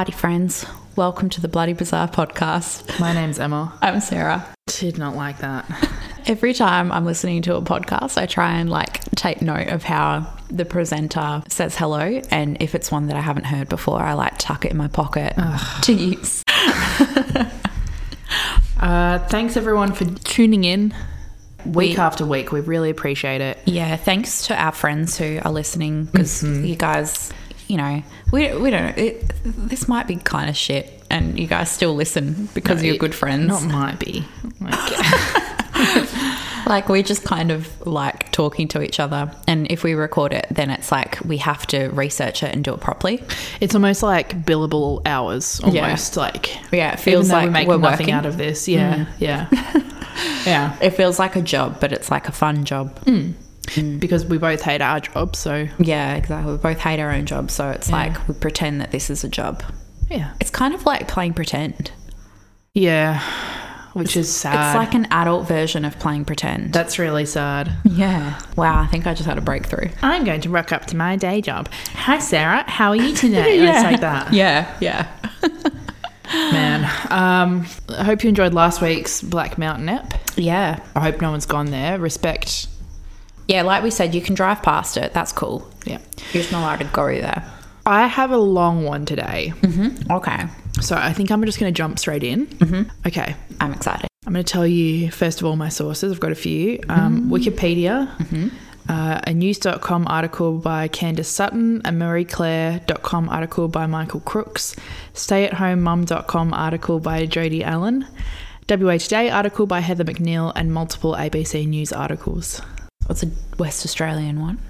Howdy, friends. Welcome to the Bloody Bizarre podcast. My name's Emma. I'm Sarah. Did not like that. Every time I'm listening to a podcast, I try and like take note of how the presenter says hello. And if it's one that I haven't heard before, I like tuck it in my pocket to use. Uh, thanks everyone for tuning in week We- after week. We really appreciate it. Yeah, thanks to our friends who are listening because you guys, you know, we, we don't, it, this might be kind of shit and you guys still listen because you're it- good friends. Not might be. Like, we just kind of like talking to each other, and if we record it, then it's like we have to research it and do it properly. it's almost like billable hours. Yeah. Almost like Yeah, it feels like we make we're nothing working. out of this. Yeah, mm. yeah, yeah. It feels like a job, but it's like a fun job. Mm. Because we both hate our job, so Yeah, exactly. We both hate our own jobs, so it's like we pretend that this is a job. yeah, It's kind of like playing pretend. yeah. Which is sad. It's like an adult version of playing pretend. That's really sad. yeah. Wow, I think I just had a breakthrough. I'm going to rock up to my day job. Hi, Sarah. How are you today? It's like that. Yeah, yeah. Man. Um, I hope you enjoyed last week's Black Mountain app. Yeah. I hope no one's gone there. Respect. Yeah, like we said, you can drive past it. That's cool. Yeah. You're just not allowed to go there. I have a long one today. Okay. So I think I'm just going to jump straight in. Mm-hmm. Okay. I'm excited. I'm going to tell you, first of all, my sources. I've got a few um, Wikipedia, uh, a news.com article by Candace Sutton, a marieclaire.com article by Michael Crooks, stay at home stayatHomeMum.com article by Jodie Allen, WA Today article by Heather McNeil, and multiple ABC News articles. What's a West Australian one?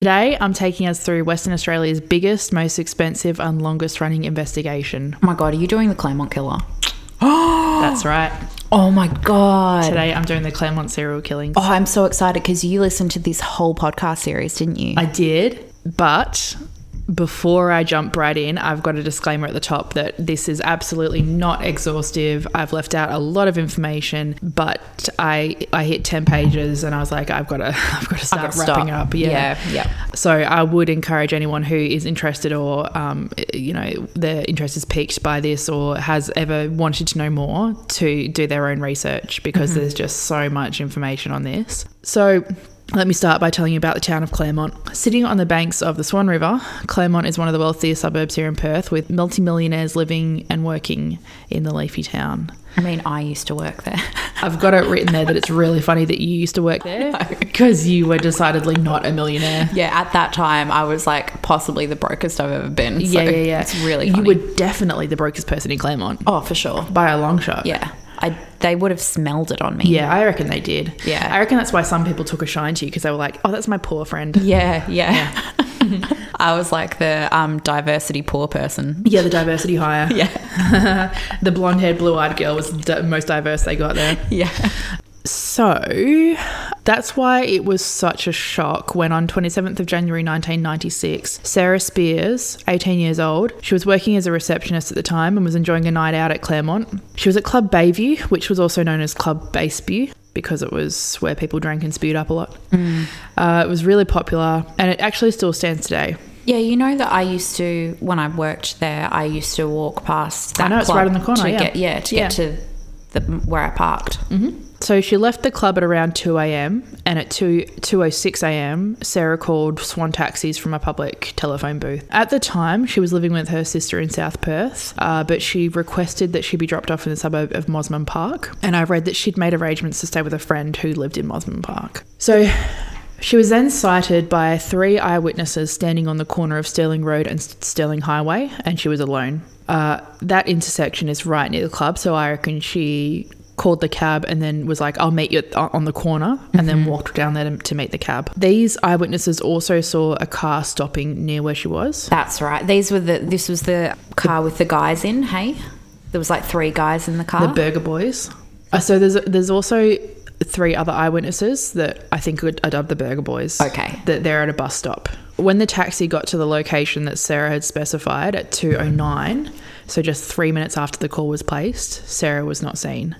Today, I'm taking us through Western Australia's biggest, most expensive, and longest running investigation. Oh my god, are you doing the Claremont killer? That's right. Oh my god. Today, I'm doing the Claremont serial killings. Oh, I'm so excited because you listened to this whole podcast series, didn't you? I did, but before I jump right in, I've got a disclaimer at the top that this is absolutely not exhaustive. I've left out a lot of information, but I I hit ten pages and I was like, I've got to I've got to start wrapping stop. up. Yeah. Yeah, yeah. So I would encourage anyone who is interested or um, you know their interest is piqued by this or has ever wanted to know more to do their own research because there's just so much information on this. So let me start by telling you about the town of Claremont. Sitting on the banks of the Swan River, Claremont is one of the wealthiest suburbs here in Perth, with multimillionaires living and working in the leafy town. I mean, I used to work there. I've got it written there that it's really funny that you used to work there because you were decidedly not a millionaire. yeah, at that time, I was like possibly the brokest I've ever been. So yeah, yeah, yeah. It's really You were definitely the brokest person in Claremont oh, for sure. by a long shot. Yeah. I, they would have smelled it on me. Yeah, I reckon they did. Yeah. I reckon that's why some people took a shine to you because they were like, "Oh, that's my poor friend." Yeah, yeah. I was like the um, diversity poor person. Yeah, the diversity hire. Yeah. the blonde-haired, blue-eyed girl was the most diverse they got there. Yeah. So that's why it was such a shock when on 27th of January 1996, Sarah Spiers, 18 years old, she was working as a receptionist at the time and was enjoying a night out at Claremont. She was at Club Bayview, which was also known as Club Baseview because it was where people drank and spewed up a lot. Uh, it was really popular and it actually still stands today. Yeah, you know that I used to when I worked there. I used to walk past. That I know, it's right in the corner, To yeah. get, yeah, to Yeah. get to the where I parked. So she left the club at around 2 a.m. and at 2 2:06 a.m. Sarah called Swan Taxis from a public telephone booth. At the time, she was living with her sister in South Perth, uh, but she requested that she be dropped off in the suburb of Mosman Park. And I read that she'd made arrangements to stay with a friend who lived in Mosman Park. So she was then sighted by three eyewitnesses standing on the corner of Stirling Road and Stirling Highway, and she was alone. Uh, that intersection is right near the club, so I reckon she called the cab and then was like, I'll meet you at- on the corner, and then walked down there to, to meet the cab. These eyewitnesses also saw a car stopping near where she was. That's right. These were the. This was the car with the guys in. Hey, there was like three guys in the car. The Burger Boys. Uh, so there's there's also three other eyewitnesses that I think are dubbed the Burger Boys. Okay. That they're at a bus stop. When the taxi got to the location that Sarah had specified at 2:09, so just three minutes after the call was placed, Sarah was not seen.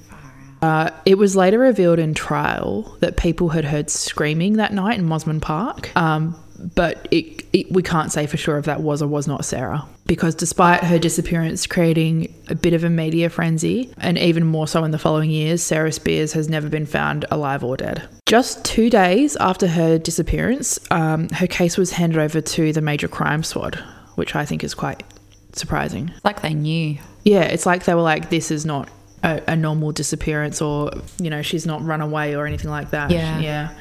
Uh, it was later revealed in trial that people had heard screaming that night in Mosman Park, um, but it, it, we can't say for sure if that was or was not Sarah. because despite her disappearance creating a bit of a media frenzy, and even more so in the following years, Sarah Spiers has never been found alive or dead. Just two days after her disappearance, um, her case was handed over to the Major Crime Squad, which I think is quite surprising. Like they knew. Yeah, it's like they were like, this is not a, a normal disappearance, or, you know, she's not run away or anything like that. Yeah. Yeah.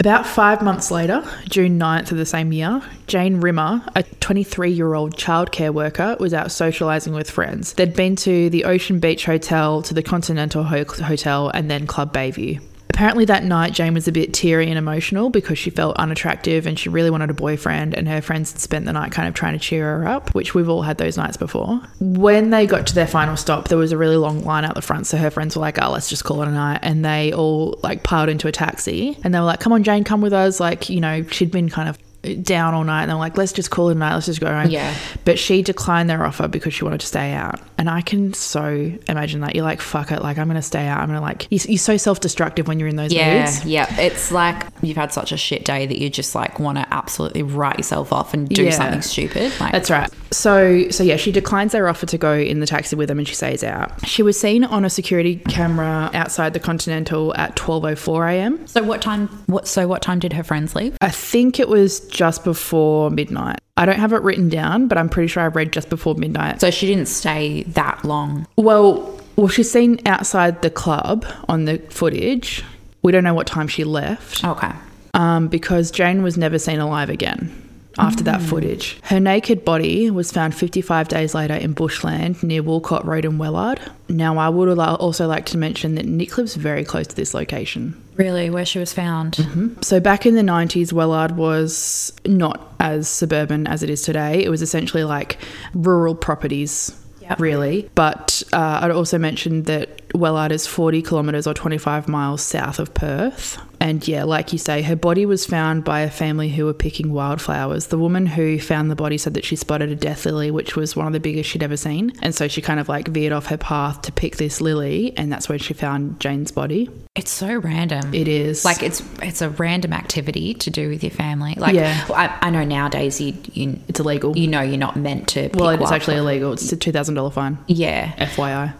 About five months later, June 9th of the same year, Jane Rimmer, a 23 year old childcare worker, was out socialising with friends. They'd been to the Ocean Beach Hotel, to the Continental Ho- Hotel, and then Club Bayview. Apparently, that night, Jane was a bit teary and emotional because she felt unattractive and she really wanted a boyfriend, and her friends had spent the night kind of trying to cheer her up, which we've all had those nights before. When they got to their final stop, there was a really long line out the front, so her friends were like, Oh, let's just call it a night. And they all like piled into a taxi and they were like, Come on, Jane, come with us. Like, you know, she'd been kind of down all night and they were like, let's just call it a night, let's just go home. Yeah. But she declined their offer because she wanted to stay out. And I can so imagine that. You're like, fuck it, like I'm gonna stay out. I'm gonna like you- you're so self destructive when you're in those Yeah, moods. yeah. It's like you've had such a shit day that you just like want to absolutely write yourself off and do Yeah. something stupid. Like That's right. So so yeah, she declines their offer to go in the taxi with them and she stays out. She was seen on a security camera outside the Continental at 12:04 a.m. So what time? What? So what time did her friends leave? I think it was just before midnight. I don't have it written down, but I'm pretty sure I read just before midnight. So she didn't stay that long. Well, well, she's seen outside the club on the footage. We don't know what time she left Okay. um, because Jane was never seen alive again after that footage. Her naked body was found 55 days later in bushland near Walcott Road in Wellard. Now, I would also like to mention that Nick lives very close to this location. Really, where she was found? Mm-hmm. So back in the 90s, Wellard was not as suburban as it is today. It was essentially like rural properties, Yep. really. But uh, I'd also mentioned that Wellard is 40 kilometres or 25 miles south of Perth. And yeah, like you say, her body was found by a family who were picking wildflowers. The woman who found the body said that she spotted a death lily, which was one of the biggest she'd ever seen. And so she kind of like veered off her path to pick this lily, and that's where she found Jane's body. It's so random. It is. like it's it's a random activity to do with your family. Like Yeah. I, I know nowadays you you it's illegal. you know you're not meant to. Pick Well, it's actually illegal. It's a two thousand dollar fine. yeah, FYI.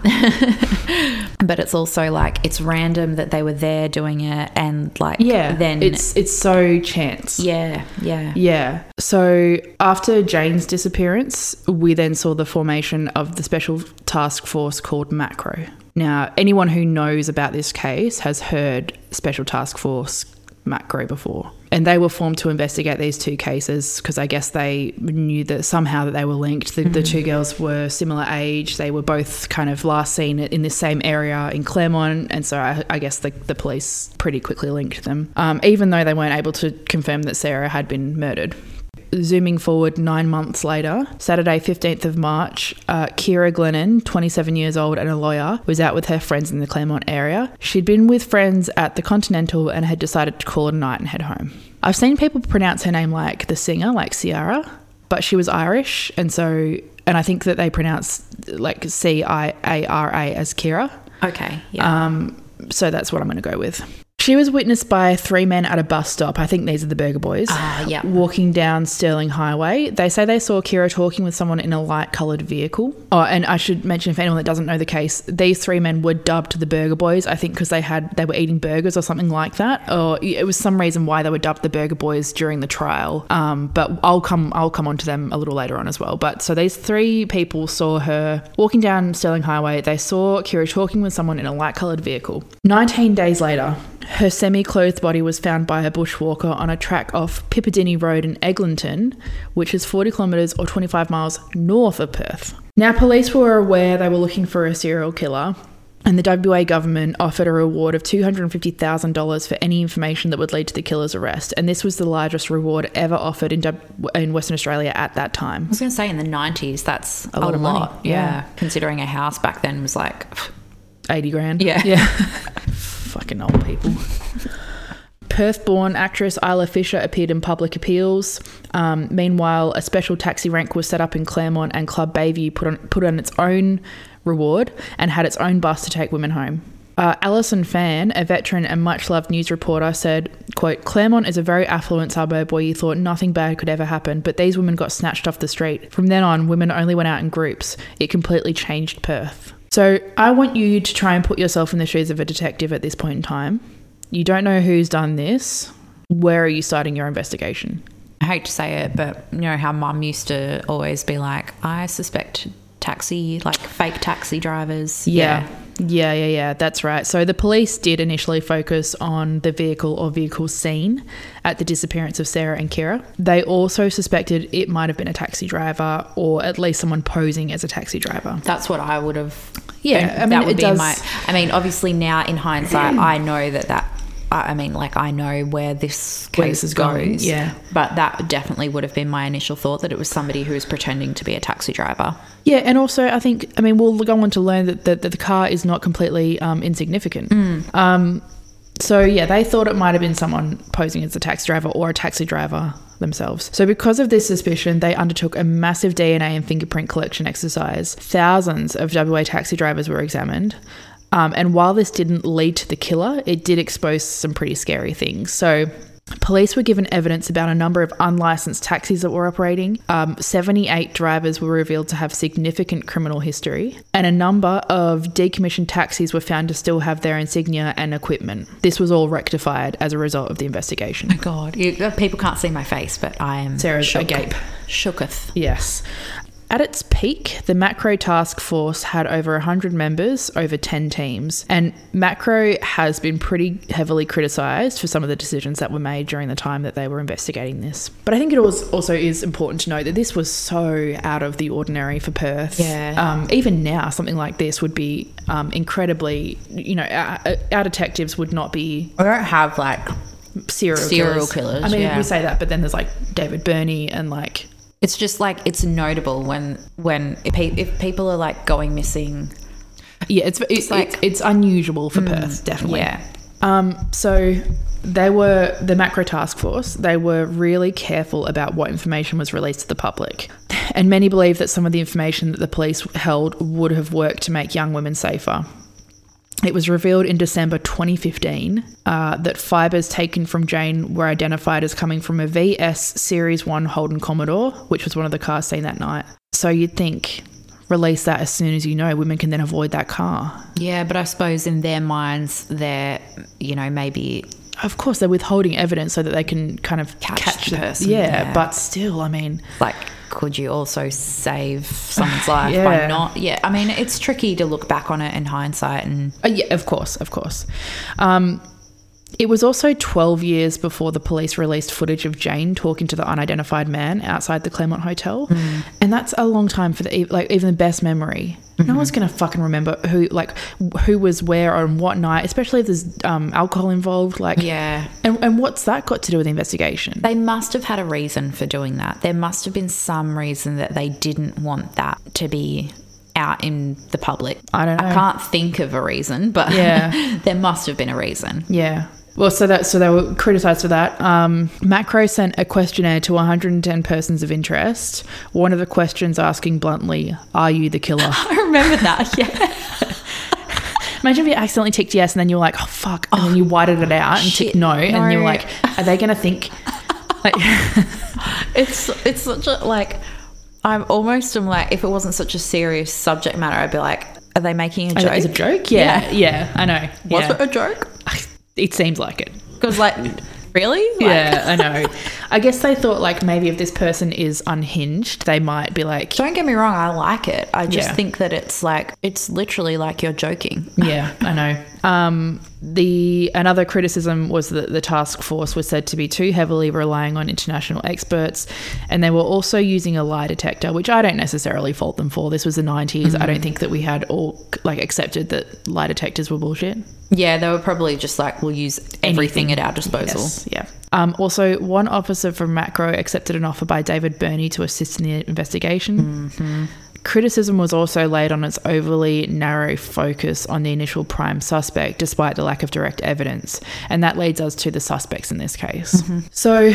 but it's also like it's random that they were there doing it and like Yeah. then it's it's so chance. yeah yeah Yeah. So after Jane's disappearance, we then saw the formation of the special task force called Macro. Now, anyone who knows about this case has heard Special Task Force Macro before. And they were formed to investigate these two cases because I guess they knew that somehow that they were linked. The, the two girls were similar age. They were both kind of last seen in the same area in Claremont. And so I, I guess the, the police pretty quickly linked them, um, even though they weren't able to confirm that Sarah had been murdered. Zooming forward nine months later, Saturday, 15th of March, uh, Kira Glennon, 27 years old and a lawyer, was out with her friends in the Claremont area. She'd been with friends at the Continental and had decided to call it a night and head home. I've seen people pronounce her name like the singer, like Ciara, but she was Irish, and so, and I think that they pronounce like C I A R A as Kira. okay yeah Um, so that's what I'm going to go with. She was witnessed by three men at a bus stop. I think these are the Burger Boys. Ah, yeah. Walking down Stirling Highway. They say they saw Kira talking with someone in a light coloured vehicle. Oh, and I should mention, if anyone that doesn't know the case, these three men were dubbed the Burger Boys. I think because they had they were eating burgers or something like that, or it was some reason why they were dubbed the Burger Boys during the trial. Um, but I'll come I'll come on to them a little later on as well. But so these three people saw her walking down Stirling Highway. They saw Kira talking with someone in a light coloured vehicle. Nineteen days later. Her semi clothed body was found by a bushwalker on a track off Pipidinny Road in Eglinton, which is 40 kilometres or 25 miles north of Perth. Now, police were aware they were looking for a serial killer, and the WA government offered a reward of $250,000 for any information that would lead to the killer's arrest. And this was the largest reward ever offered in, W- in Western Australia at that time. I was going to say in the 90s that's a, lot lot, of money, yeah. yeah. considering a house back then was like 80 grand. Yeah. Yeah. Fucking old people. Perth born actress Isla Fisher appeared in public appeals. Um, meanwhile, a special taxi rank was set up in Claremont, and Club Bayview put on, put on its own reward and had its own bus to take women home. Uh, Alison Fan, a veteran and much loved news reporter, said, quote, Claremont is a very affluent suburb where you thought nothing bad could ever happen, but these women got snatched off the street. From then on, women only went out in groups. It completely changed Perth. So I want you to try and put yourself in the shoes of a detective at this point in time. You don't know who's done this. Where are you starting your investigation? I hate to say it, but you know how mum used to always be like, I suspect taxi, like fake taxi drivers. Yeah. Yeah, yeah, yeah, yeah, that's right. So the police did initially focus on the vehicle or vehicle seen at the disappearance of Sarah and Kira. They also suspected it might have been a taxi driver or at least someone posing as a taxi driver. That's what I would have. Yeah, I mean, that would it be does- my. I mean, obviously now in hindsight, I know that that. I mean, like I know where this Where case this is goes. going, yeah. but that definitely would have been my initial thought that it was somebody who was pretending to be a taxi driver. Yeah, and also I think I mean we'll go on to learn that, that, that the car is not completely um, insignificant. Um, so yeah, they thought it might have been someone posing as a taxi driver or a taxi driver themselves. So because of this suspicion, they undertook a massive DNA and fingerprint collection exercise. Thousands of WA taxi drivers were examined. Um, and while this didn't lead to the killer, it did expose some pretty scary things. So, police were given evidence about a number of unlicensed taxis that were operating. Um, 78 drivers were revealed to have significant criminal history, and a number of decommissioned taxis were found to still have their insignia and equipment. This was all rectified as a result of the investigation. Oh God, you, people can't see my face, but I am Sarah's shook. agape. shooketh. Yes. At its peak, the Macro Task Force had over 100 members over 10 teams, and Macro has been pretty heavily criticised for some of the decisions that were made during the time that they were investigating this. But I think it was also is important to note that this was so out of the ordinary for Perth. Yeah. Um, even now, something like this would be um, incredibly, you know, our, our detectives would not be We don't have like serial, Serial killers. killers, I mean, yeah. we say that, but then there's like David Birnie and like it's just like it's notable when when if, pe- if people are like going missing. Yeah, it's it's like- like it's unusual for Perth, definitely. Yeah. Um. So they were the macro task force. They were really careful about what information was released to the public, and many believe that some of the information that the police held would have worked to make young women safer. It was revealed in December 2015 uh, that fibers taken from Jane were identified as coming from a VS Series 1 Holden Commodore, which was one of the cars seen that night. So you'd think, release that as soon as you know, women can then avoid that car. Yeah, but I suppose in their minds, they're you know maybe Of course, they're withholding evidence so that they can kind of Catch catch, the person, Yeah, yeah. but still, I mean, like could you also save someone's life yeah. by not? Yeah, I mean it's tricky to look back on it in hindsight and Uh, yeah, of course, of course. Um, it was also 12 years before the police released footage of Jane talking to the unidentified man outside the Claremont Hotel, and that's a long time for the like even the best memory. No one's gonna fucking remember who like who was where on what night, especially if there's um, alcohol involved. Like, yeah. and and what's that got to do with the investigation? They must have had a reason for doing that. There must have been some reason that they didn't want that to be out in the public. I don't know. I can't think of a reason, but Yeah. there must have been a reason. Yeah. Well, so that so they were criticised for that. Um, Macro sent a questionnaire to 110 persons of interest. One of the questions asking bluntly, "Are you the killer?" I remember that. Yeah. Imagine if you accidentally ticked yes, and then you're like, "Oh fuck," and then you whited it out and shit, ticked no, and you're like, "Are they going to think?" Like, It's it's such a like I'm almost am like if it wasn't such a serious subject matter, I'd be like, are they making a joke? is a joke? Yeah, yeah, I know. Was yeah. it a joke? It seems like it. Because like, really? Like, Yeah, I know. I guess they thought like maybe if this person is unhinged, they might be like, Don't get me wrong, I like it. I just Yeah. think that it's like it's literally like you're joking. Yeah, I know. Um, the another criticism was that the task force was said to be too heavily relying on international experts, and they were also using a lie detector, which I don't necessarily fault them for. This was the 90s. I don't think that we had all like accepted that lie detectors were bullshit. Yeah, they were probably just like we'll use everything at our disposal. Yes, yeah. Um, also, one officer from Macro accepted an offer by David Birnie to assist in the investigation. Criticism was also laid on its overly narrow focus on the initial prime suspect, despite the lack of direct evidence. And that leads us to the suspects in this case. Mm-hmm. So,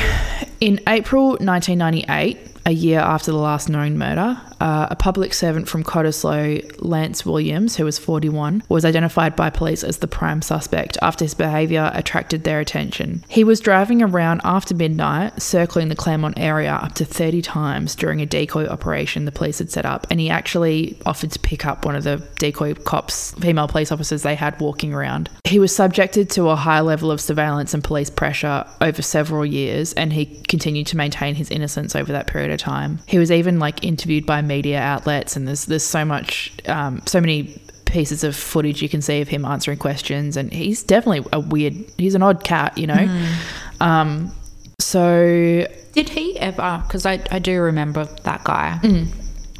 in April 1998, a year after the last known murder, uh, a public servant from Cottesloe, Lance Williams, who was 41, was identified by police as the prime suspect after his behaviour attracted their attention. He was driving around after midnight, circling the Claremont area up to 30 times during a decoy operation the police had set up, and he actually offered to pick up one of the decoy cops, female police officers they had walking around. He was subjected to a high level of surveillance and police pressure over several years, and he continued to maintain his innocence over that period of time. He was even like interviewed by media outlets, and there's there's so much, um, so many pieces of footage you can see of him answering questions, and he's definitely a weird. He's an odd cat, you know. Um, so Did he ever? Because I, I do remember that guy.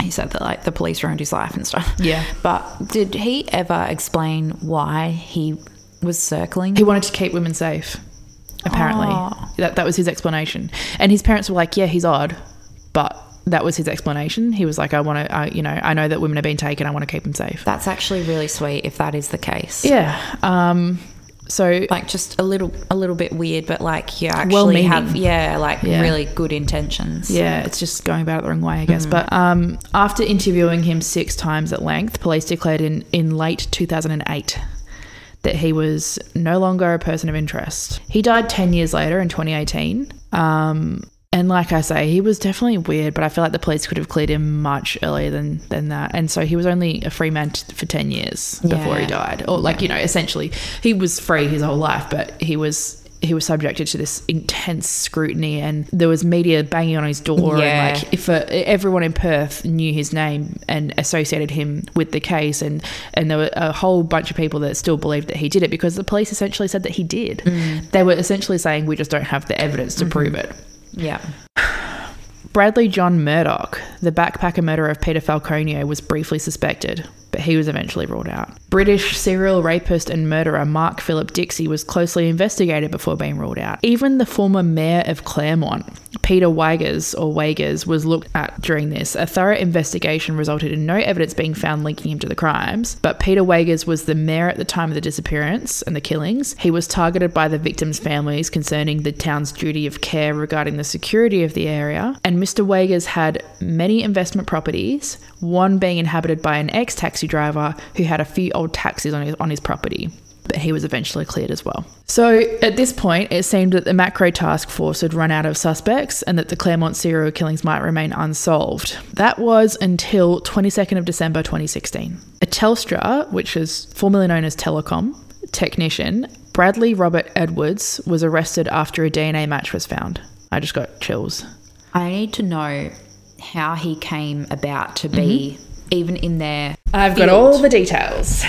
He said that like the police ruined his life and stuff. Yeah. But did he ever explain why he was circling? he wanted to keep women safe. Apparently, Oh. that that was his explanation. And his parents were like, "Yeah, he's odd," but that was his explanation. He was like, "I want to, I, you know, I know that women are being taken. I want to keep them safe." That's actually really sweet if that is the case. Yeah. Um. So Like just a little a little bit weird, but like you actually Well-meaning. have yeah, like Yeah. really good intentions. Yeah, it's just going about it the wrong way, I guess. But um, after interviewing him six times at length, police declared in, in late 2008 that he was no longer a person of interest. He died 10 years later in 2018. Um, and like I say, he was definitely weird, but I feel like the police could have cleared him much earlier than, than that. And so he was only a free man t- for 10 years before he died. Or, like, you know, essentially, he was free his whole life, but he was. He was subjected to this intense scrutiny, and there was media banging on his door. Yeah. And like, if uh, everyone in Perth knew his name and associated him with the case, and and there were a whole bunch of people that still believed that he did it because the police essentially said that he did. They were essentially saying we just don't have the evidence to prove it. Yeah. Bradley John Murdoch, the backpacker murderer of Peter Falconio, was briefly suspected, but he was eventually ruled out. British serial rapist and murderer Mark Philip Dixie was closely investigated before being ruled out. Even the former mayor of Claremont, Peter Weygers or Wagers, was looked at during this. A thorough investigation resulted in no evidence being found linking him to the crimes, but Peter Weygers was the mayor at the time of the disappearance and the killings. He was targeted by the victims' families concerning the town's duty of care regarding the security of the area, and Mr. Weygers had many investment properties, one being inhabited by an ex taxi driver who had a few old taxis on his, on his property. But he was eventually cleared as well. So at this point, it seemed that the macro task force had run out of suspects and that the Claremont serial killings might remain unsolved. That was until 22nd of December 2016. A Telstra, which is formerly known as Telecom, technician, Bradley Robert Edwards, was arrested after a DNA match was found. I just got chills. I need to know how he came about to be mm-hmm. Even in there. I've got all the details.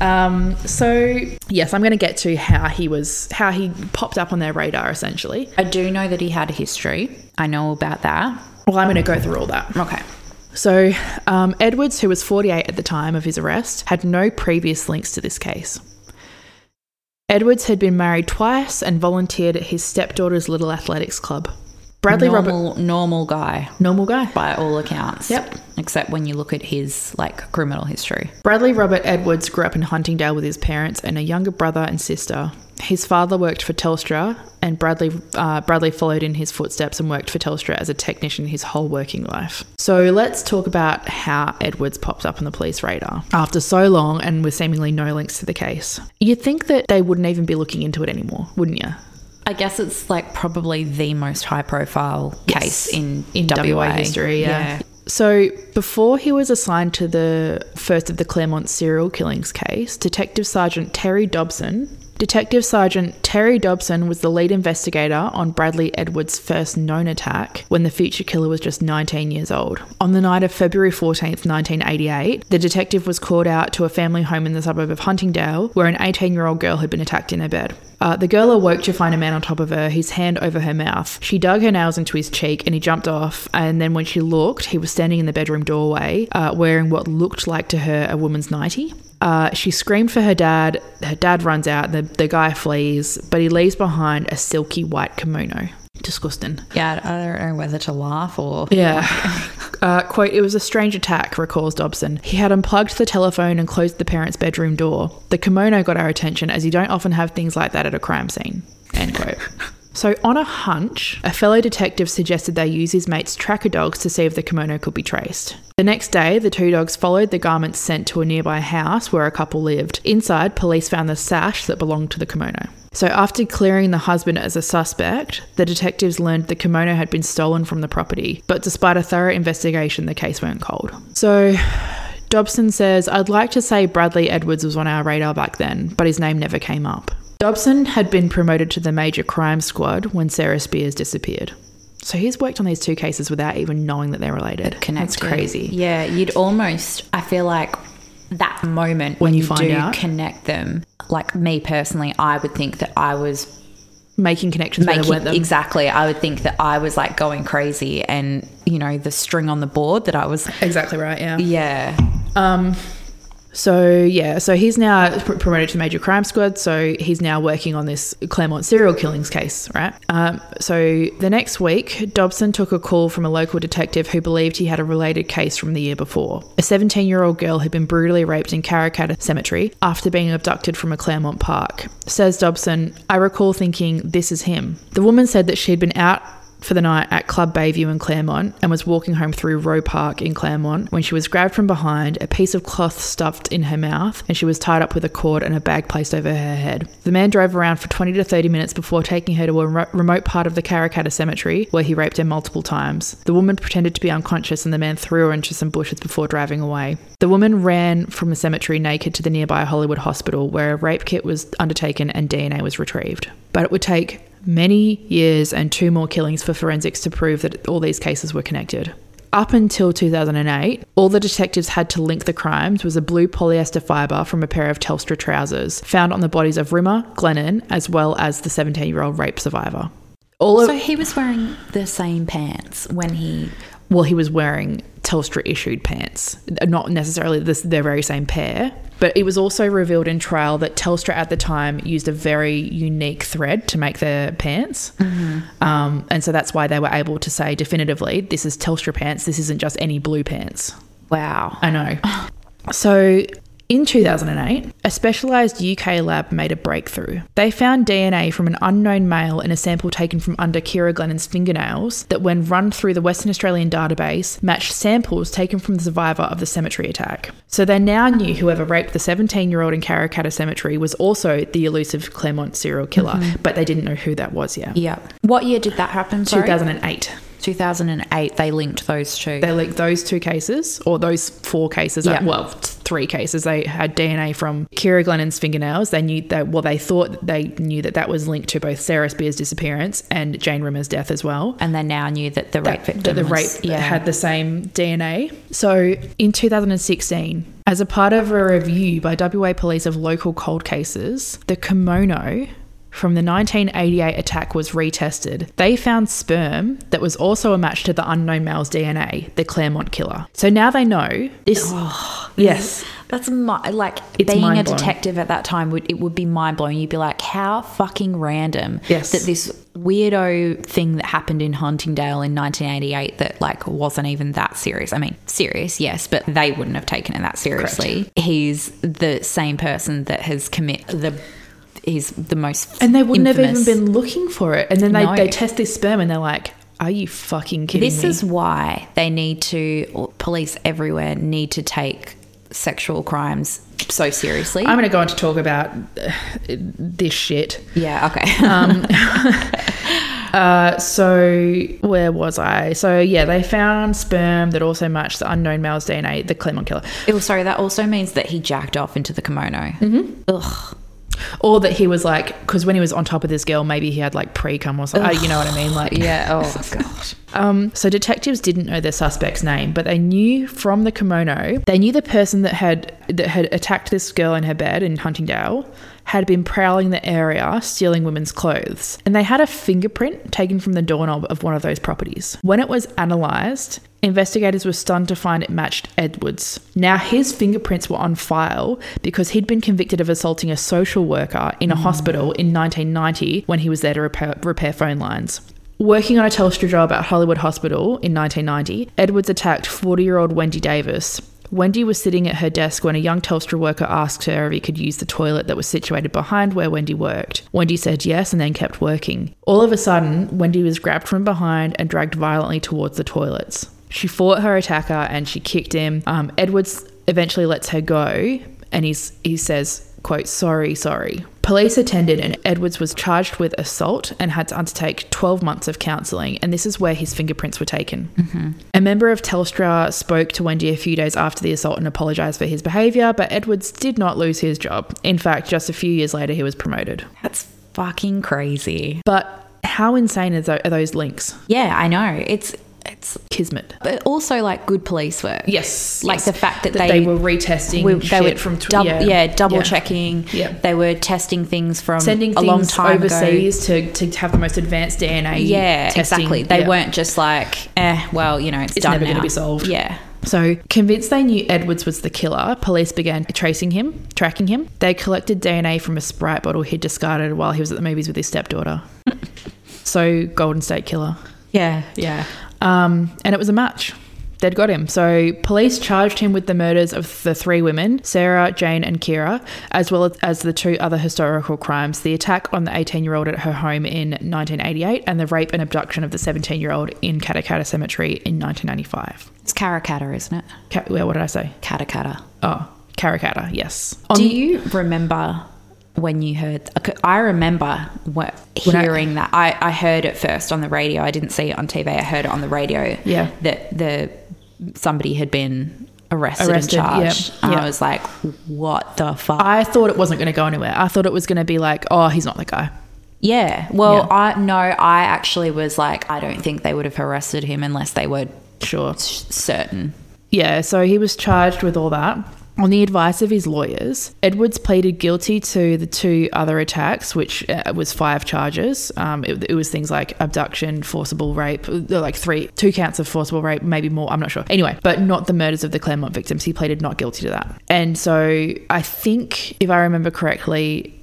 Um, so yes, I'm going to get to how he was, how he popped up on their radar, essentially. I do know that he had a history. I know about that. Well, I'm going to go through all that. Okay. So, um, Edwards, who was 48 at the time of his arrest, had no previous links to this case. Edwards had been married twice and volunteered at his stepdaughter's little athletics club. Bradley Robert, normal, normal guy normal guy. by all accounts. Yep. Except when you look at his like criminal history. Bradley Robert Edwards grew up in Huntingdale with his parents and a younger brother and sister. His father worked for Telstra, and Bradley uh, Bradley followed in his footsteps and worked for Telstra as a technician his whole working life. So let's talk about how Edwards popped up on the police radar after so long and with seemingly no links to the case. You'd think that they wouldn't even be looking into it anymore, wouldn't you? I guess it's like probably the most high profile case in, in WA, WA, history, yeah. So, before he was assigned to the first of the Claremont serial killings case, Detective Sergeant Terry Dobson. Detective Sergeant Terry Dobson was the lead investigator on Bradley Edwards' first known attack when the future killer was just 19 years old. On the night of February 14th, 1988, the detective was called out to a family home in the suburb of Huntingdale where an 18 year old girl had been attacked in her bed. Uh, the girl awoke to find a man on top of her, his hand over her mouth. She dug her nails into his cheek and he jumped off. And then when she looked, he was standing in the bedroom doorway uh, wearing what looked like to her a woman's nightie. Uh, she screamed for her dad. Her dad runs out. The, the guy flees, but he leaves behind a silky white kimono. Disgusting. Yeah, I don't know whether to laugh or. Yeah. Uh, quote, it was a strange attack, recalls Dobson. He had unplugged the telephone and closed the parents' bedroom door. The kimono got our attention as you don't often have things like that at a crime scene. End quote. So, on a hunch, a fellow detective suggested they use his mate's tracker dogs to see if the kimono could be traced. The next day, the two dogs followed the garments sent to a nearby house where a couple lived. Inside, police found the sash that belonged to the kimono. So, after clearing the husband as a suspect, the detectives learned the kimono had been stolen from the property, but despite a thorough investigation, the case went cold. So, Dobson says, I'd like to say Bradley Edwards was on our radar back then, but his name never came up. Dobson had been promoted to the major crime squad when Sarah Spiers disappeared. So he's worked on these two cases without even knowing that they're related. That's Connected. crazy. Yeah, you'd almost. I feel like that moment When when, you you, find do out. connect them. Like me personally, I would think that I was Making connections making exactly. I would think that I was like going crazy, and you know the string on the board that I was. exactly right, yeah. Yeah, Um, so yeah, so he's now pr- promoted to major crime squad. So he's now working on this Claremont serial killings case, right? Um, so the next week, Dobson took a call from a local detective who believed he had a related case from the year before. A 17-year-old girl had been brutally raped in Karrakatta Cemetery after being abducted from a Claremont park. Says Dobson, I recall thinking, this is him. The woman said that she'd been out for the night at Club Bayview in Claremont and was walking home through Roe Park in Claremont when she was grabbed from behind, a piece of cloth stuffed in her mouth, and she was tied up with a cord and a bag placed over her head. The man drove around for 20 to 30 minutes before taking her to a re- remote part of the Karrakatta cemetery where he raped her multiple times. The woman pretended to be unconscious and the man threw her into some bushes before driving away. The woman ran from the cemetery naked to the nearby Hollywood hospital where a rape kit was undertaken and DNA was retrieved. But it would take many years and two more killings for forensics to prove that all these cases were connected. Up until 2008, all the detectives had to link the crimes was a blue polyester fibre from a pair of Telstra trousers found on the bodies of Rimmer, Glennon, as well as the 17 year old rape survivor. All of, so he was wearing the same pants when he. Well, he was wearing Telstra issued pants, not necessarily this, their very same pair. But it was also revealed in trial that Telstra at the time used a very unique thread to make their pants. Um, and so that's why they were able to say definitively, this is Telstra pants, this isn't just any blue pants. Wow. I know. So in 2008, a specialised UK lab made a breakthrough. They found DNA from an unknown male in a sample taken from under Kira Glennon's fingernails that, when run through the Western Australian database, matched samples taken from the survivor of the cemetery attack. So they now knew whoever raped the 17 year old in Karrakatta Cemetery was also the elusive Claremont serial killer, mm-hmm. but they didn't know who that was yet. Yeah. What year did that happen? Sorry? 2008. 2008. They linked those two. They linked those two cases, or those four cases. Yeah. Well, three cases. They had DNA from Kira Glennon's fingernails. They knew that. Well, they thought they knew that that was linked to both Sarah Spiers' disappearance and Jane Rimmer's death as well. and they now knew that the rape That, victim that the was, rape yeah. had the same DNA. So in 2016, as a part of a review by WA Police of local cold cases, the kimono from the 1988 attack was retested. They found sperm that was also a match to the unknown male's DNA, the Claremont killer. So now they know this. yes. That's mi- like It's being a detective at that time would it would be mind blowing. You'd be like, how fucking random Yes. that this weirdo thing that happened in Huntingdale in 1988 that like wasn't even that serious. I mean, serious, yes, but they wouldn't have taken it that seriously. He's the same person that has commit the. He's the most And they wouldn't have even been looking for it. And then they, No. they test this sperm and they're like, are you fucking kidding me? This me? is why they need to, police everywhere need to take sexual crimes so seriously. I'm going to go on to talk about uh, this shit. yeah, okay. um, Uh, so where was I? So yeah, they found sperm that also matched the unknown male's DNA, the Claremont killer, oh, sorry, that also means that he jacked off into the kimono. Mm-hmm. Ugh. Or that he was like, because when he was on top of this girl, maybe he had like pre cum or something. Uh, you know what I mean? Like, Yeah, oh, God. Um, so detectives didn't know their suspect's name, but they knew from the kimono, they knew the person that had that had attacked this girl in her bed in Huntingdale had been prowling the area stealing women's clothes. And they had a fingerprint taken from the doorknob of one of those properties. When it was analysed, investigators were stunned to find it matched Edwards. Now his fingerprints were on file because he'd been convicted of assaulting a social worker in a mm. hospital in 1990 when he was there to repair, repair phone lines. Working on a Telstra job at Hollywood Hospital in 1990, Edwards attacked 40 year old Wendy Davis, Wendy was sitting at her desk when a young Telstra worker asked her if he could use the toilet that was situated behind where Wendy worked. Wendy said yes and then kept working. All of a sudden, Wendy was grabbed from behind and dragged violently towards the toilets. She fought her attacker and she kicked him. Um, Edwards eventually lets her go and he's, he says, quote, sorry, sorry. Police attended and Edwards was charged with assault and had to undertake 12 months of counselling, and this is where his fingerprints were taken. Mm-hmm. A member of Telstra spoke to Wendy a few days after the assault and apologised for his behaviour, but Edwards did not lose his job. In fact, just a few years later, he was promoted. That's fucking crazy. But how insane are those links? Yeah, I know. It's it's Kismet. but also like good police work. Yes. Like yes. the fact that, they, were retesting we- shit they were from tw- dub- yeah, yeah, double yeah. checking. Yeah. They were testing things from sending a long time overseas to, to have the most advanced DNA. Yeah, testing. exactly. They Yeah. weren't just like, eh, well, you know, it's, It's done never gonna be solved. Yeah. So, convinced they knew Edwards was the killer, police began tracing him, tracking him. They collected DNA from a Sprite bottle he'd discarded while he was at the movies with his stepdaughter. so, Golden State Killer. Yeah, yeah. Um, and it was a match. They'd got him. So, police charged him with the murders of the three women, Sarah, Jane, and Kira, as well as, the two other historical crimes the attack on the 18 year old at her home in 1988 and the rape and abduction of the 17 year old in Katakata Cemetery in 1995. It's Karrakatta, isn't it? Ca- well, what did I say? Katakata. Oh, Karrakatta, yes. On Do you remember when you heard? I remember what, When I- hearing that. I, I heard it first on the radio. I didn't see it on TV. I heard it on the radio. Yeah. That the somebody had been arrested, Arrested, and yeah, charged. And yeah. I was like, what the fuck? I thought it wasn't going to go anywhere. I thought it was going to be like, oh, he's not the guy. yeah. Well, Yeah. I no. I actually was like, I don't think they would have arrested him unless they were Sure. certain. Yeah, so he was charged with all that. On the advice of his lawyers, Edwards pleaded guilty to the two other attacks, which uh, was five charges. Um, it, it was things like abduction, forcible rape, uh, like three, two counts of forcible rape, maybe more. I'm not sure. Anyway, but not the murders of the Claremont victims. He pleaded not guilty to that. And so I think, if I remember correctly,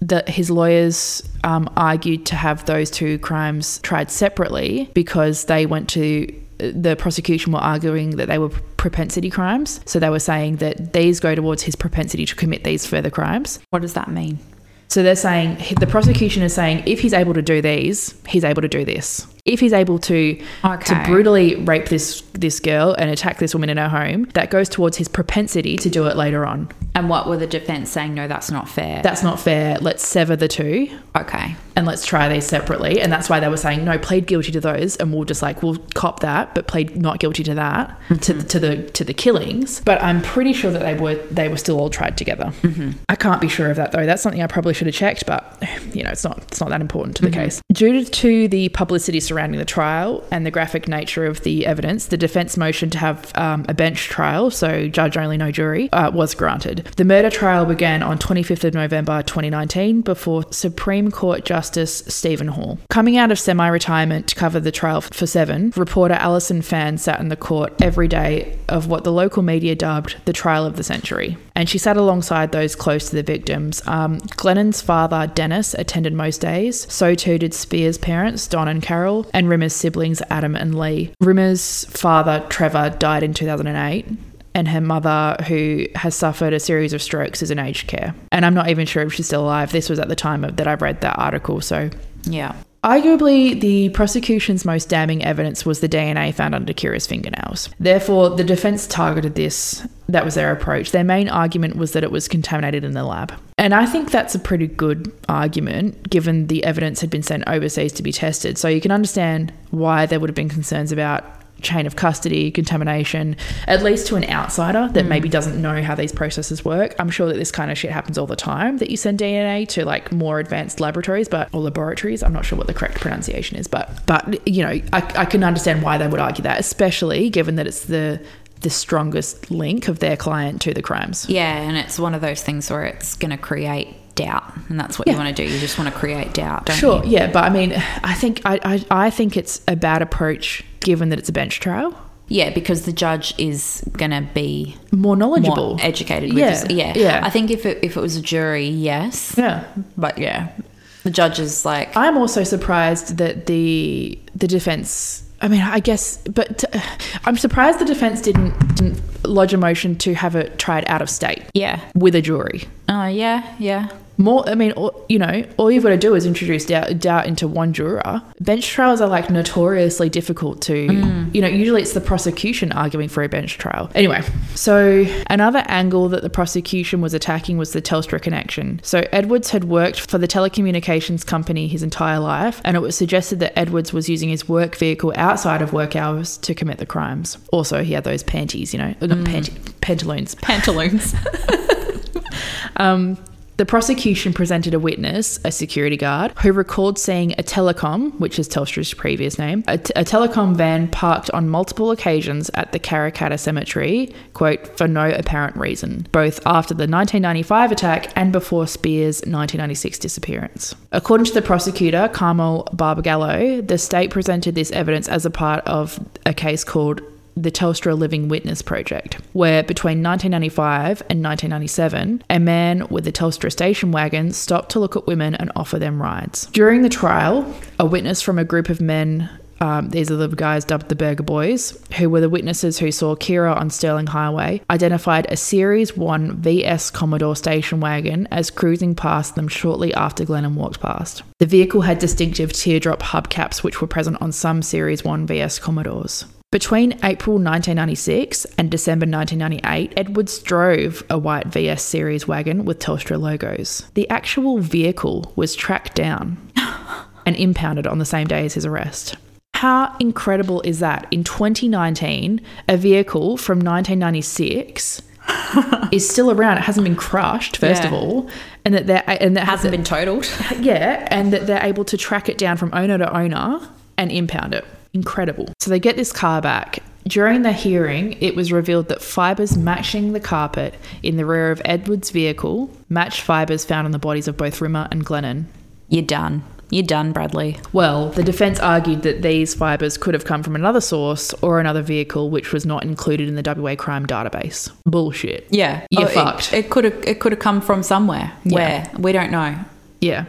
that his lawyers um, argued to have those two crimes tried separately because they went to the prosecution were arguing that they were propensity crimes. So they were saying that these go towards his propensity to commit these further crimes. What does that mean? So they're saying the prosecution is saying if he's able to do these, he's able to do this. If he's able to to brutally rape this this girl and attack this woman in her home, that goes towards his propensity to do it later on. And what were the defense saying? No, that's not fair. That's not fair. Let's sever the two okay. and let's try these separately. And that's why they were saying, no, plead guilty to those, and we'll just like we'll cop that, but plead not guilty to that to, mm-hmm. to the to the killings. But I'm pretty sure that they were they were still all tried together. Mm-hmm. I can't be sure of that though. That's something I probably should have checked, but you know, it's not it's not that important to the mm-hmm. case. Due to the publicity surrounding the trial and the graphic nature of the evidence, the defense motion to have um, a bench trial, so judge only, no jury, uh, was granted. The murder trial began on 25th of November 2019 before Supreme Court Justice Stephen Hall. Coming out of semi retirement to cover the trial for Seven, reporter Alison Fan sat in the court every day of what the local media dubbed the trial of the century. And she sat alongside those close to the victims. Um, Glennon's father, Dennis, attended most days. So too did Spiers' parents, Don and Carol, and Rimmer's siblings, Adam and Lee. Rimmer's father, Trevor, died in 2008 and her mother, who has suffered a series of strokes, is in aged care. And I'm not even sure if she's still alive. This was at the time of, that I read that article. So, Yeah. Arguably, the prosecution's most damning evidence was the DNA found under Kira's fingernails. Therefore, the defense targeted this. That was their approach. Their main argument was that it was contaminated in the lab. And I think that's a pretty good argument given the evidence had been sent overseas to be tested. So you can understand why there would have been concerns about chain of custody, contamination, at least to an outsider that hmm. maybe doesn't know how these processes work. I'm sure that this kind of shit happens all the time that you send DNA to like more advanced laboratories, but or laboratories. I'm not sure what the correct pronunciation is, but but you know, I, I can understand why they would argue that, especially given that it's the the strongest link of their client to the crimes. Yeah, and it's one of those things where it's going to create doubt, and that's what Yeah. you want to do. You just want to create doubt, don't Sure, you? yeah, but I mean, I think I, I I think it's a bad approach given that it's a bench trial. Yeah, because the judge is going to be More knowledgeable. more educated. Yeah, yeah, yeah. I think if it if it was a jury, yes, yeah. but yeah, the judge is like, I'm also surprised that the the defense I mean, I guess, but uh, I'm surprised the defense didn't, didn't lodge a motion to have it tried out of state Yeah. with a jury. Oh, yeah, yeah. More, I mean, all, you know, all you've got to do is introduce doubt, doubt into one juror. Bench trials are like notoriously difficult to, you know, usually it's the prosecution arguing for a bench trial. Anyway, so another angle that the prosecution was attacking was the Telstra connection. So Edwards had worked for the telecommunications company his entire life, and it was suggested that Edwards was using his work vehicle outside of work hours to commit the crimes. Also, he had those panties, you know, uh, not panty, pantaloons. Pantaloons. Um, the prosecution presented a witness, a security guard, who recalled seeing a telecom, which is Telstra's previous name, a, t- a telecom van parked on multiple occasions at the Karrakatta Cemetery, quote, for no apparent reason, both after the 1995 attack and before Spiers' 1996 disappearance. According to the prosecutor, Carmel Barbagallo, the state presented this evidence as a part of a case called the Telstra Living Witness Project, where between 1995 and 1997, a man with a Telstra station wagon stopped to look at women and offer them rides. During the trial, a witness from a group of men. Um, these are the guys dubbed the Burger Boys, who were the witnesses who saw Ciara on Stirling Highway, identified a Series 1 VS Commodore station wagon as cruising past them shortly after Glennon walked past. The vehicle had distinctive teardrop hubcaps, which were present on some Series 1 VS Commodores. Between April 1996 and December 1998, Edwards drove a white VS series wagon with Telstra logos. The actual vehicle was tracked down and impounded on the same day as his arrest. How incredible is that? In 2019, a vehicle from 1996 is still around. It hasn't been crushed, first of all, and that they're and that Hasn't been totaled. yeah, and that they're able to track it down from owner to owner and impound it. Incredible. So they get this car back. During the hearing, it was revealed that fibers matching the carpet in the rear of Edwards' vehicle matched fibers found on the bodies of both Rimmer and Glennon. You're done. You're done, Bradley. Well, the defense argued that these fibers could have come from another source or another vehicle which was not included in the WA crime database. Bullshit. Yeah, You're Oh, fucked. It could have. It could have come from somewhere. Yeah. Where we don't know. Yeah.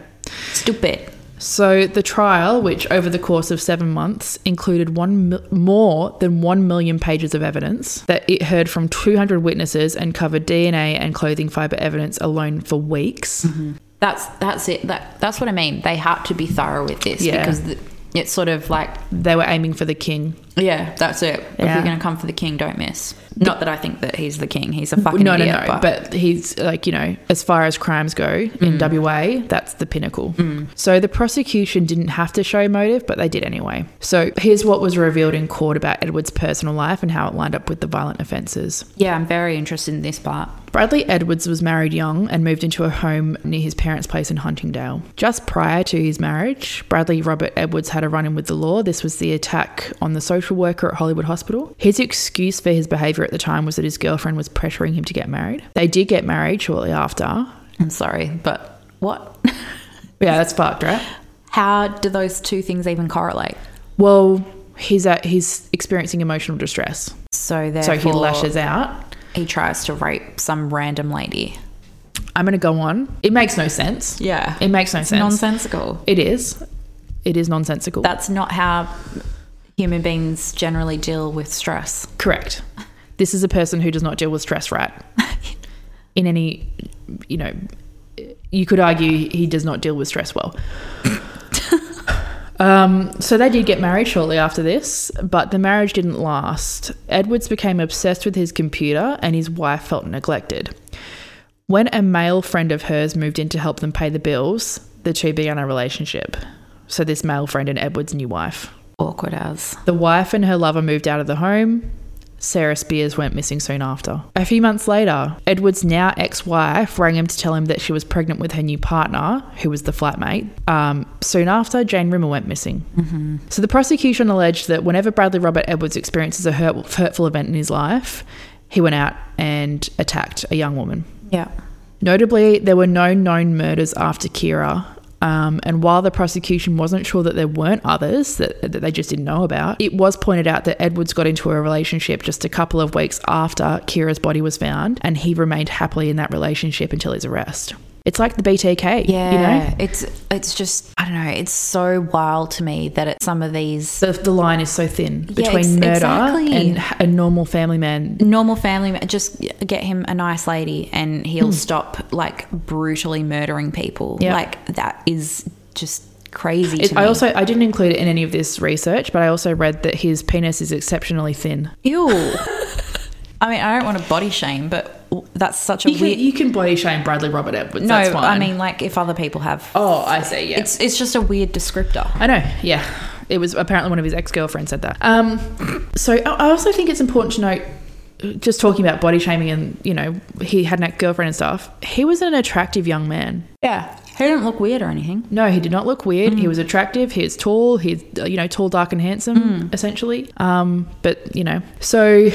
Stupid. So the trial, which over the course of seven months included one mil- more than one million pages of evidence, that it heard from 200 witnesses and covered DNA and clothing fiber evidence alone for weeks. Mm-hmm. That's that's it. That that's what I mean. They had to be thorough with this Yeah. because the, it's sort of like They were aiming for the king. yeah, that's it. If you're going to come for the king, don't miss. Not that I think that he's the king. He's a fucking no, no, idiot, no. But, he's like, you know, as far as crimes go in mm. WA, that's the pinnacle. Mm. So the prosecution didn't have to show motive, but they did anyway. So here's what was revealed in court about Edward's personal life and how it lined up with the violent offences. yeah, I'm very interested in this part. Bradley Edwards was married young and moved into a home near his parents' place in Huntingdale. Just prior to his marriage, Bradley Robert Edwards had a run in with the law. This was the attack on the social worker at Hollywood Hospital. His excuse for his behaviour at the time was that his girlfriend was pressuring him to get married. They did get married shortly after. I'm sorry, but what? Yeah, that's fucked, right? How do those two things even correlate? Well, he's at, he's experiencing emotional distress, So so he lashes out. He tries to rape some random lady. I'm going to go on. It makes no sense. Yeah, It makes no it's sense. nonsensical. It is. It is nonsensical. That's not how human beings generally deal with stress. Correct. This is a person who does not deal with stress right. In any, you know, you could argue he does not deal with stress well. um, so they did get married shortly after this, but the marriage didn't last. Edwards became obsessed with his computer and his wife felt neglected. When a male friend of hers moved in to help them pay the bills, the two began a relationship. So this male friend and Edward's new wife. Awkward as. The wife and her lover moved out of the home. Sarah Spiers went missing soon after. A few months later, Edward's now ex wife rang him to tell him that she was pregnant with her new partner, who was the flatmate. Um, soon after, Jane Rimmer went missing. So the prosecution alleged that whenever Bradley Robert Edwards experiences a hurt, hurtful event in his life, he went out and attacked a young woman. Yeah. Notably, there were no known murders after Ciara. Um, and while the prosecution wasn't sure that there weren't others that, that they just didn't know about, it was pointed out that Edwards got into a relationship just a couple of weeks after Ciara's body was found, and he remained happily in that relationship until his arrest. It's like the BTK, Yeah. you know? It's it's just I don't know. It's so wild to me that at some of these The, the line is so thin between ex- murder exactly. and a normal family man. normal family, ma- just get him a nice lady and he'll Hmm. stop like brutally murdering people. Yeah. Like that is just crazy It, to me. I also I didn't include it in any of this research, but I also read that his penis is exceptionally thin. Ew. I mean, I don't want to body shame, but that's such a You can, weird. you can body shame Bradley Robert Edwards. no, that's fine. I mean, like if other people have, oh, I see. Yeah, it's it's just a weird descriptor. I know. Yeah, it was apparently one of his ex girlfriends said that. Um, so I also think it's important to note. Just talking about body shaming and you know he had an ex girlfriend and stuff. He was an attractive young man. Yeah, he didn't look weird or anything. No, he did not look weird. He was attractive. He was tall. He's you know tall, dark, and handsome, essentially. Um, but you know, so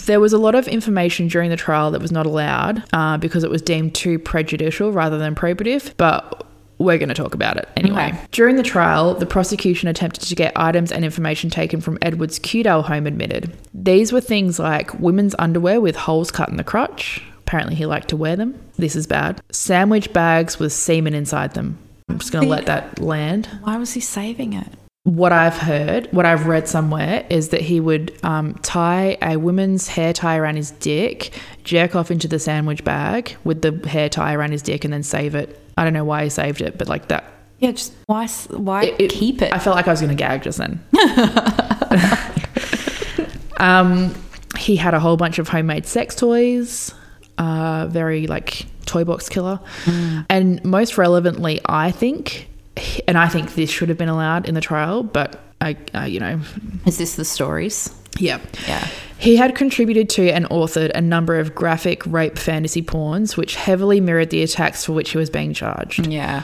there was a lot of information during the trial that was not allowed uh, because it was deemed too prejudicial rather than probative. But we're going to talk about it anyway. Okay. During the trial, the prosecution attempted to get items and information taken from Edward's Kewdale home admitted. These were things like women's underwear with holes cut in the crotch. Apparently, he liked to wear them. This is bad. Sandwich bags with semen inside them. I'm just going to let that land. Why was he saving it? What I've heard, what I've read somewhere, is that he would um, tie a woman's hair tie around his dick, jerk off into the sandwich bag with the hair tie around his dick, and then save it. I don't know why he saved it, but like that. Yeah, just why why It- it- keep it? I felt like I was going to gag just then. um, he had a whole bunch of homemade sex toys, uh, very like toy box killer. And most relevantly, I think, and I think this should have been allowed in the trial, but I, uh, you know, Is this the stories? yeah. Yeah. He had contributed to and authored a number of graphic rape fantasy porns, which heavily mirrored the attacks for which he was being charged. Yeah.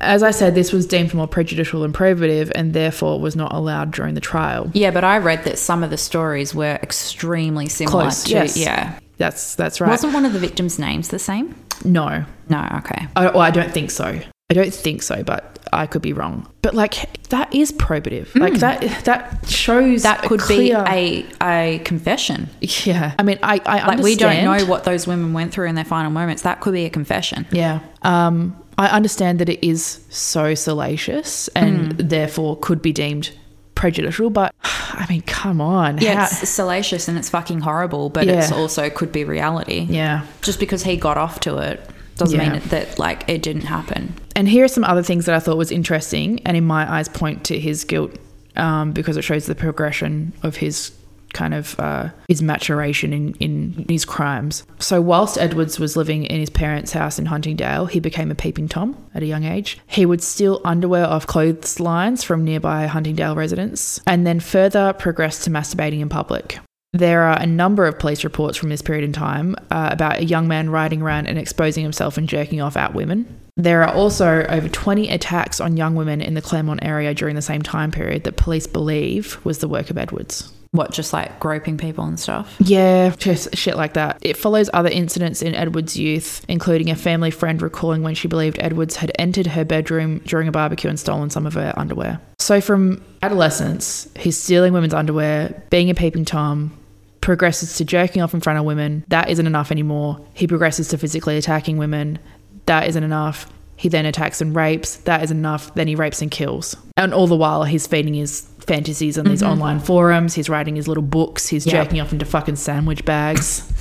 As I said, this was deemed more prejudicial than probative and therefore was not allowed during the trial. Yeah, but I read that some of the stories were extremely similar Close, to yes. yeah. That's that's right. Wasn't one of the victims' names the same? no, No, okay. I, well, I don't think so. I don't think so, but I could be wrong. But like that is probative. Like that that shows Hmm. That could clear, be a a confession. yeah. I mean, I I Like we don't know what those women went through in their final moments. That could be a confession. Yeah. Um, I understand that it is so salacious and Hmm. therefore could be deemed prejudicial, but I mean, come on. Yeah, How- it's salacious and it's fucking horrible, but it's also could be reality. yeah. Just because he got off to it doesn't Yeah. mean that like it didn't happen. And here are some other things that I thought was interesting, and in my eyes, point to his guilt um, because it shows the progression of his kind of uh, his maturation in, in his crimes. So, whilst Edwards was living in his parents' house in Huntingdale, he became a peeping tom at a young age. He would steal underwear off clothes lines from nearby Huntingdale residents, and then further progressed to masturbating in public. There are a number of police reports from this period in time uh, about a young man riding around and exposing himself and jerking off at women. There are also over 20 attacks on young women in the Claremont area during the same time period that police believe was the work of Edwards. What, just like groping people and stuff? Yeah, just shit like that. It follows other incidents in Edwards' youth, including a family friend recalling when she believed Edwards had entered her bedroom during a barbecue and stolen some of her underwear. So, from adolescence, he's stealing women's underwear, being a peeping Tom, progresses to jerking off in front of women. That isn't enough anymore. He progresses to physically attacking women. That isn't enough. He then attacks and rapes. That isn't enough. Then he rapes and kills. And all the while, he's feeding his fantasies on these online forums. He's writing his little books. He's Yep. jerking off into fucking sandwich bags.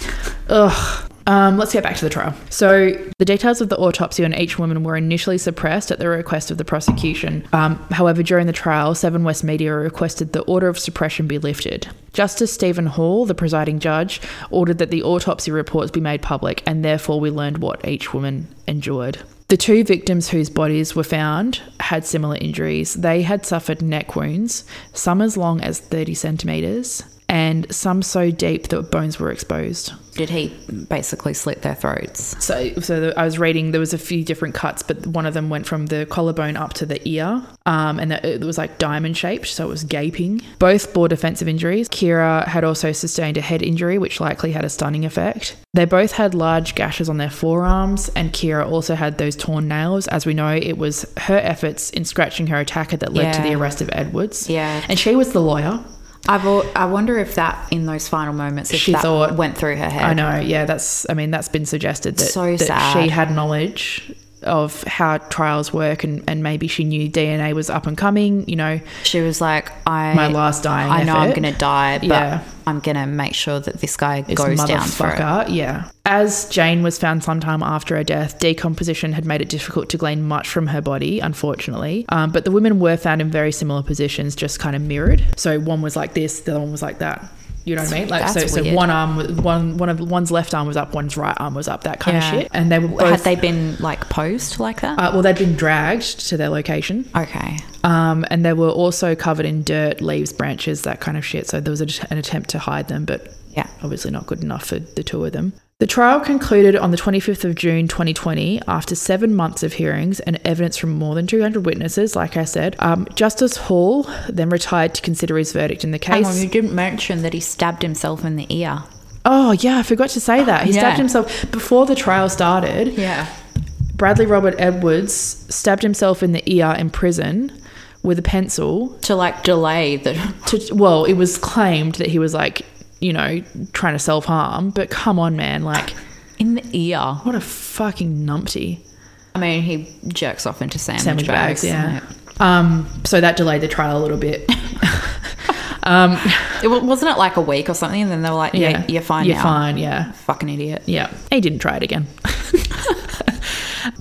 Ugh. Um, let's get back to the trial. So, the details of the autopsy on each woman were initially suppressed at the request of the prosecution. Um, however, during the trial, Seven West Media requested the order of suppression be lifted. Justice Stephen Hall, the presiding judge, ordered that the autopsy reports be made public, and therefore we learned what each woman endured. The two victims whose bodies were found had similar injuries. They had suffered neck wounds, some as long as 30 centimetres, and some so deep that bones were exposed. Did he basically slit their throats? So, so the, I was reading. There was a few different cuts, but one of them went from the collarbone up to the ear, um, and that, it was like diamond shaped, so it was gaping. Both bore defensive injuries. Ciara had also sustained a head injury, which likely had a stunning effect. They both had large gashes on their forearms, and Ciara also had those torn nails. As we know, it was her efforts in scratching her attacker that led to the arrest of Edwards. Yeah. and she was the lawyer. I've, I wonder if that in those final moments, if She that thought- went through her head. I know, yeah. That's, I mean, that's been suggested that, So that she had knowledge of how trials work and, and maybe she knew DNA was up and coming, you know, She was like, I my last dying I know I'm going to die, but Yeah. I'm going to make sure that this guy This goes down for it. yeah. As Jane was found sometime after her death, decomposition had made it difficult to glean much from her body, unfortunately. Um, but the women were found in very similar positions, just kind of mirrored. So one was like this, the other one was like that. You know what I mean? Like so, That's so weird. one arm, one one of one's left arm was up, one's right arm was up, that kind Yeah. of shit. And they were both. Had they been like posed like that? uh, well, they'd been dragged to their location. okay. Um, and they were also covered in dirt, leaves, branches, that kind of shit. So there was a, an attempt to hide them, but Yeah. obviously not good enough for the two of them. The trial concluded on the 25th of June 2020 after seven months of hearings and evidence from more than 200 witnesses, like I said. Um, Justice Hall then retired to consider his verdict in the Hang on, case. you didn't mention that he stabbed himself in the ear. Oh, yeah, I forgot to say that. He Yeah. stabbed himself before the trial started. Yeah. Bradley Robert Edwards stabbed himself in the ear in prison with a pencil To like delay the. to well, it was claimed that he was like, you know, trying to self harm, but come on, man, like, In the ear. what a fucking numpty. I mean, he jerks off into sandwich, Sandwich bags. bags, yeah. Um, so that delayed the trial a little bit. um, It, wasn't it like a week or something? And then they were like, yeah, you're fine You're now. fine, yeah. Fucking idiot. Yeah. He didn't try it again.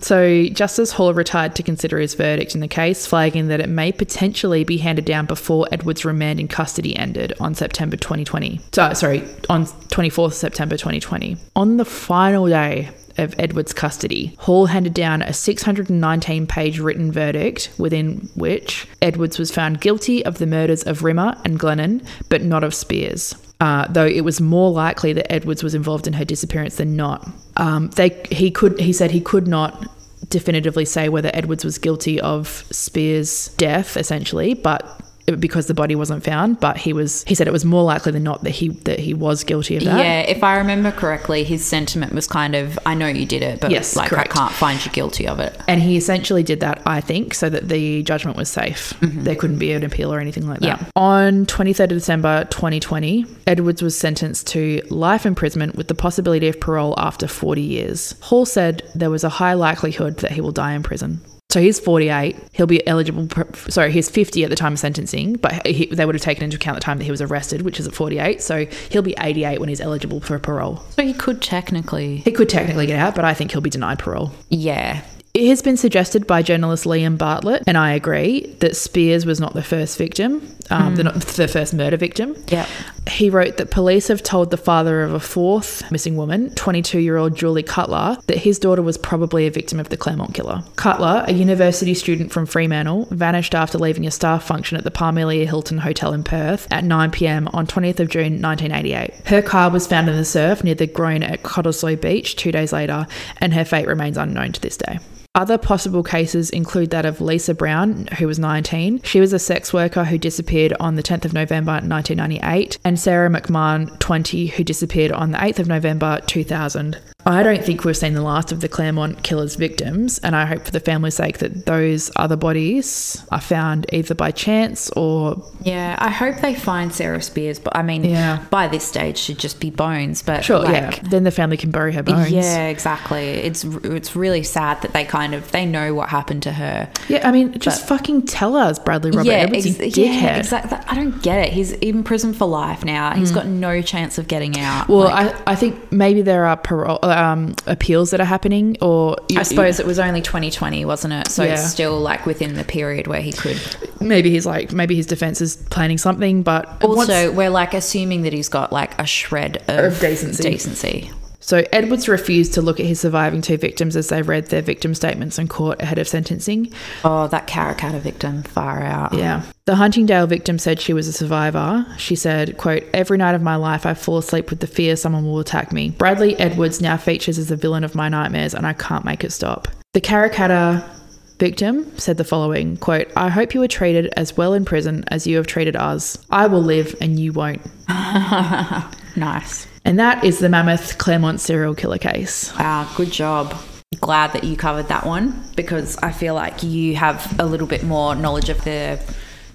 so Justice Hall retired to consider his verdict in the case, flagging that it may potentially be handed down before Edwards' remand in custody ended on September 2020. So, sorry, on 24th September 2020. On the final day of Edwards' custody, Hall handed down a 619 page written verdict within which Edwards was found guilty of the murders of Rimmer and Glennon, but not of Spiers. Uh, though it was more likely that Edwards was involved in her disappearance than not. Um, they he could he said he could not definitively say whether Edwards was guilty of Spiers' death, essentially, but because the body wasn't found. But he was he said it was more likely than not that he that he was guilty of that. Yeah, if I remember correctly, his sentiment was kind of, I know you did it, but Yes, like correct. I can't find you guilty of it. And he essentially did that, I think, so that the judgment was safe. Mm-hmm. There couldn't be an appeal or anything like that. Yeah. On 23rd of December 2020, Edwards was sentenced to life imprisonment with the possibility of parole after 40 years. Hall said there was a high likelihood that he will die in prison. So he's 48. He'll be eligible. For, sorry, he's 50 at the time of sentencing, but he, they would have taken into account the time that he was arrested, which is at 48. So he'll be 88 when he's eligible for parole. So he could technically, He could technically get out, but I think he'll be denied parole. yeah. It has been suggested by journalist Liam Bartlett, and I agree, that Spiers was not the first victim, um, the, not the first murder victim. Yep. He wrote that police have told the father of a fourth missing woman, 22 year old Julie Cutler, that his daughter was probably a victim of the Claremont killer. Cutler, a university student from Fremantle, vanished after leaving a staff function at the Parmelia Hilton Hotel in Perth at 9 pm on 20th of June 1988. Her car was found in the surf near the groin at Cottesloe Beach two days later, and her fate remains unknown to this day. Other possible cases include that of Lisa Brown, who was 19. She was a sex worker who disappeared on the 10th of November 1998, and Sarah McMahon, 20, who disappeared on the 8th of November 2000. I don't think we've seen the last of the Claremont killer's victims, and I hope for the family's sake that those other bodies are found either by chance or Yeah, I hope they find Sarah Spiers, but I mean, Yeah. by this stage should just be bones. But sure, like, yeah. Then the family can bury her bones. Yeah, exactly. It's it's really sad that they kind of they know what happened to her. Yeah, I mean, just fucking tell us, Bradley Robert yeah, Edwards, ex- yeah, exactly. I don't get it. He's in prison for life now. He's got no chance of getting out. Mm. Well, Like, I, I think maybe there are parole, um, appeals that are happening, or I suppose it was only 2020, wasn't it? So Yeah. it's still like within the period where he could. maybe he's like maybe his defense is planning something, but Also, we're like assuming that he's got like a shred of, Of decency. decency. so Edwards refused to look at his surviving two victims as they read their victim statements in court ahead of sentencing. Oh, that Karrakatta victim, far out. Yeah. The Huntingdale victim said she was a survivor. She said, quote, Every night of my life I fall asleep with the fear someone will attack me. Bradley Edwards now features as the villain of my nightmares and I can't make it stop. The Karrakatta victim said the following, quote, I hope you were treated as well in prison as you have treated us. I will live and you won't. Nice. And that is the Mammoth Claremont serial killer case. Wow, good job. Glad that you covered that one because I feel like you have a little bit more knowledge of the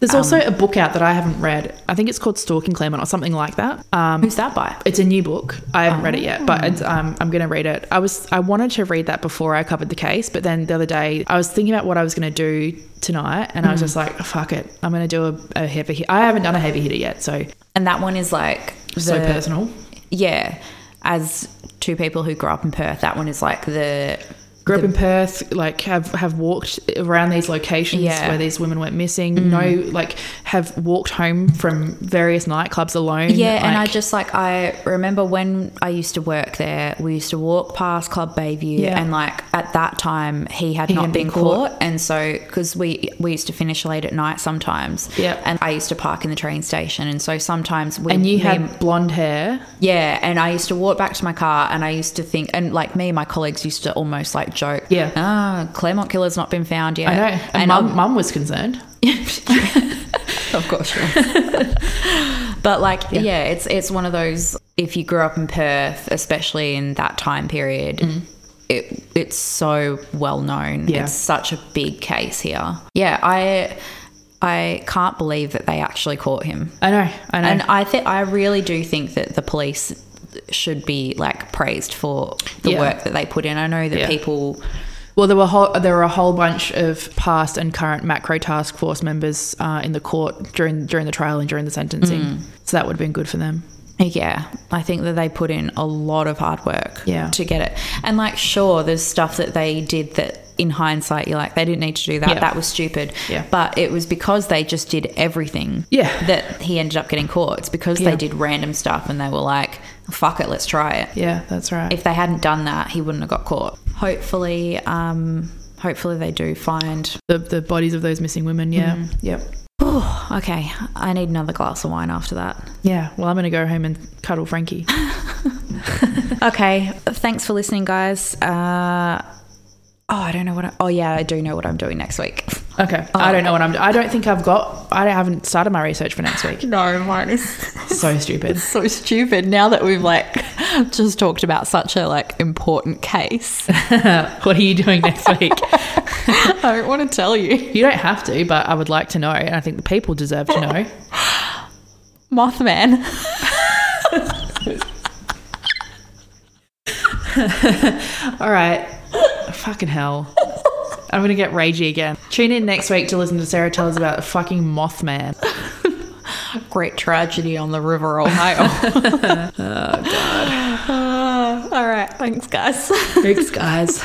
There's also a book out that I haven't read. I think it's called Stalking Claremont or something like that. Um, Who's that by? it's a new book. I haven't read it yet, but it's, um, I'm going to read it. I was I wanted to read that before I covered the case, but then the other day I was thinking about what I was going to do tonight, and I was just like, fuck it, I'm going to do a, a heavy. hit. I haven't done a heavy hitter yet, so And that one is like so personal. Yeah, as two people who grew up in Perth, that one is like the Grew up in Perth, like have have walked around these locations Yeah. where these women went missing. Mm. No, like have walked home from various nightclubs alone. Yeah, and I just like I remember when I used to work there, we used to walk past Club Bayview, Yeah. and like at that time he had He not been been caught. caught, and so because we we used to finish late at night sometimes, Yeah. and I used to park in the train station, and so sometimes we and you me had blonde hair. yeah, and I used to walk back to my car, and I used to think, and like me and my colleagues used to almost like joke, Yeah. ah, Claremont killer's not been found yet. I know, and, and mum, mum was concerned. of course, but like, yeah. it's it's one of those. If you grew up in Perth, especially in that time period, it it's so well known. Yeah. It's such a big case here. Yeah, I I can't believe that they actually caught him. I know, I know. And I think I really do think that the police should be like praised for the Yeah. work that they put in. I know that Yeah. people Well, there were whole, there were a whole bunch of past and current macro task force members uh, in the court during during the trial and during the sentencing, Mm. so that would have been good for them. Yeah, I think that they put in a lot of hard work Yeah. to get it. And like, sure, there's stuff that they did that in hindsight you're like, they didn't need to do that. Yeah. That was stupid. Yeah. But it was because they just did everything Yeah. that he ended up getting caught. It's because Yeah. they did random stuff and they were like, fuck it, let's try it. Yeah, that's right. If they hadn't done that, he wouldn't have got caught. Hopefully, um, hopefully they do find. the the bodies of those missing women. Yeah, Mm-hmm. yep. Okay, I need another glass of wine after that. Yeah. Well, I'm gonna go home and cuddle Frankie. Okay, thanks for listening, guys. Uh, oh, I don't know what. I, oh, yeah, I do know what I'm doing next week. Okay. I don't know what I'm. I don't think I've got. I haven't started my research for next week. No, mine is So stupid. so stupid. Now that we've like just talked about such a like important case, what are you doing next week? I don't want to tell you. You don't have to, but I would like to know, and I think the people deserve to know. Mothman. All right. Fucking hell. I'm gonna get ragey again. Tune in next week to listen to Sarah tell us about a fucking Mothman. Great tragedy on the River Ohio. oh God. all right, thanks, guys. Thanks, guys.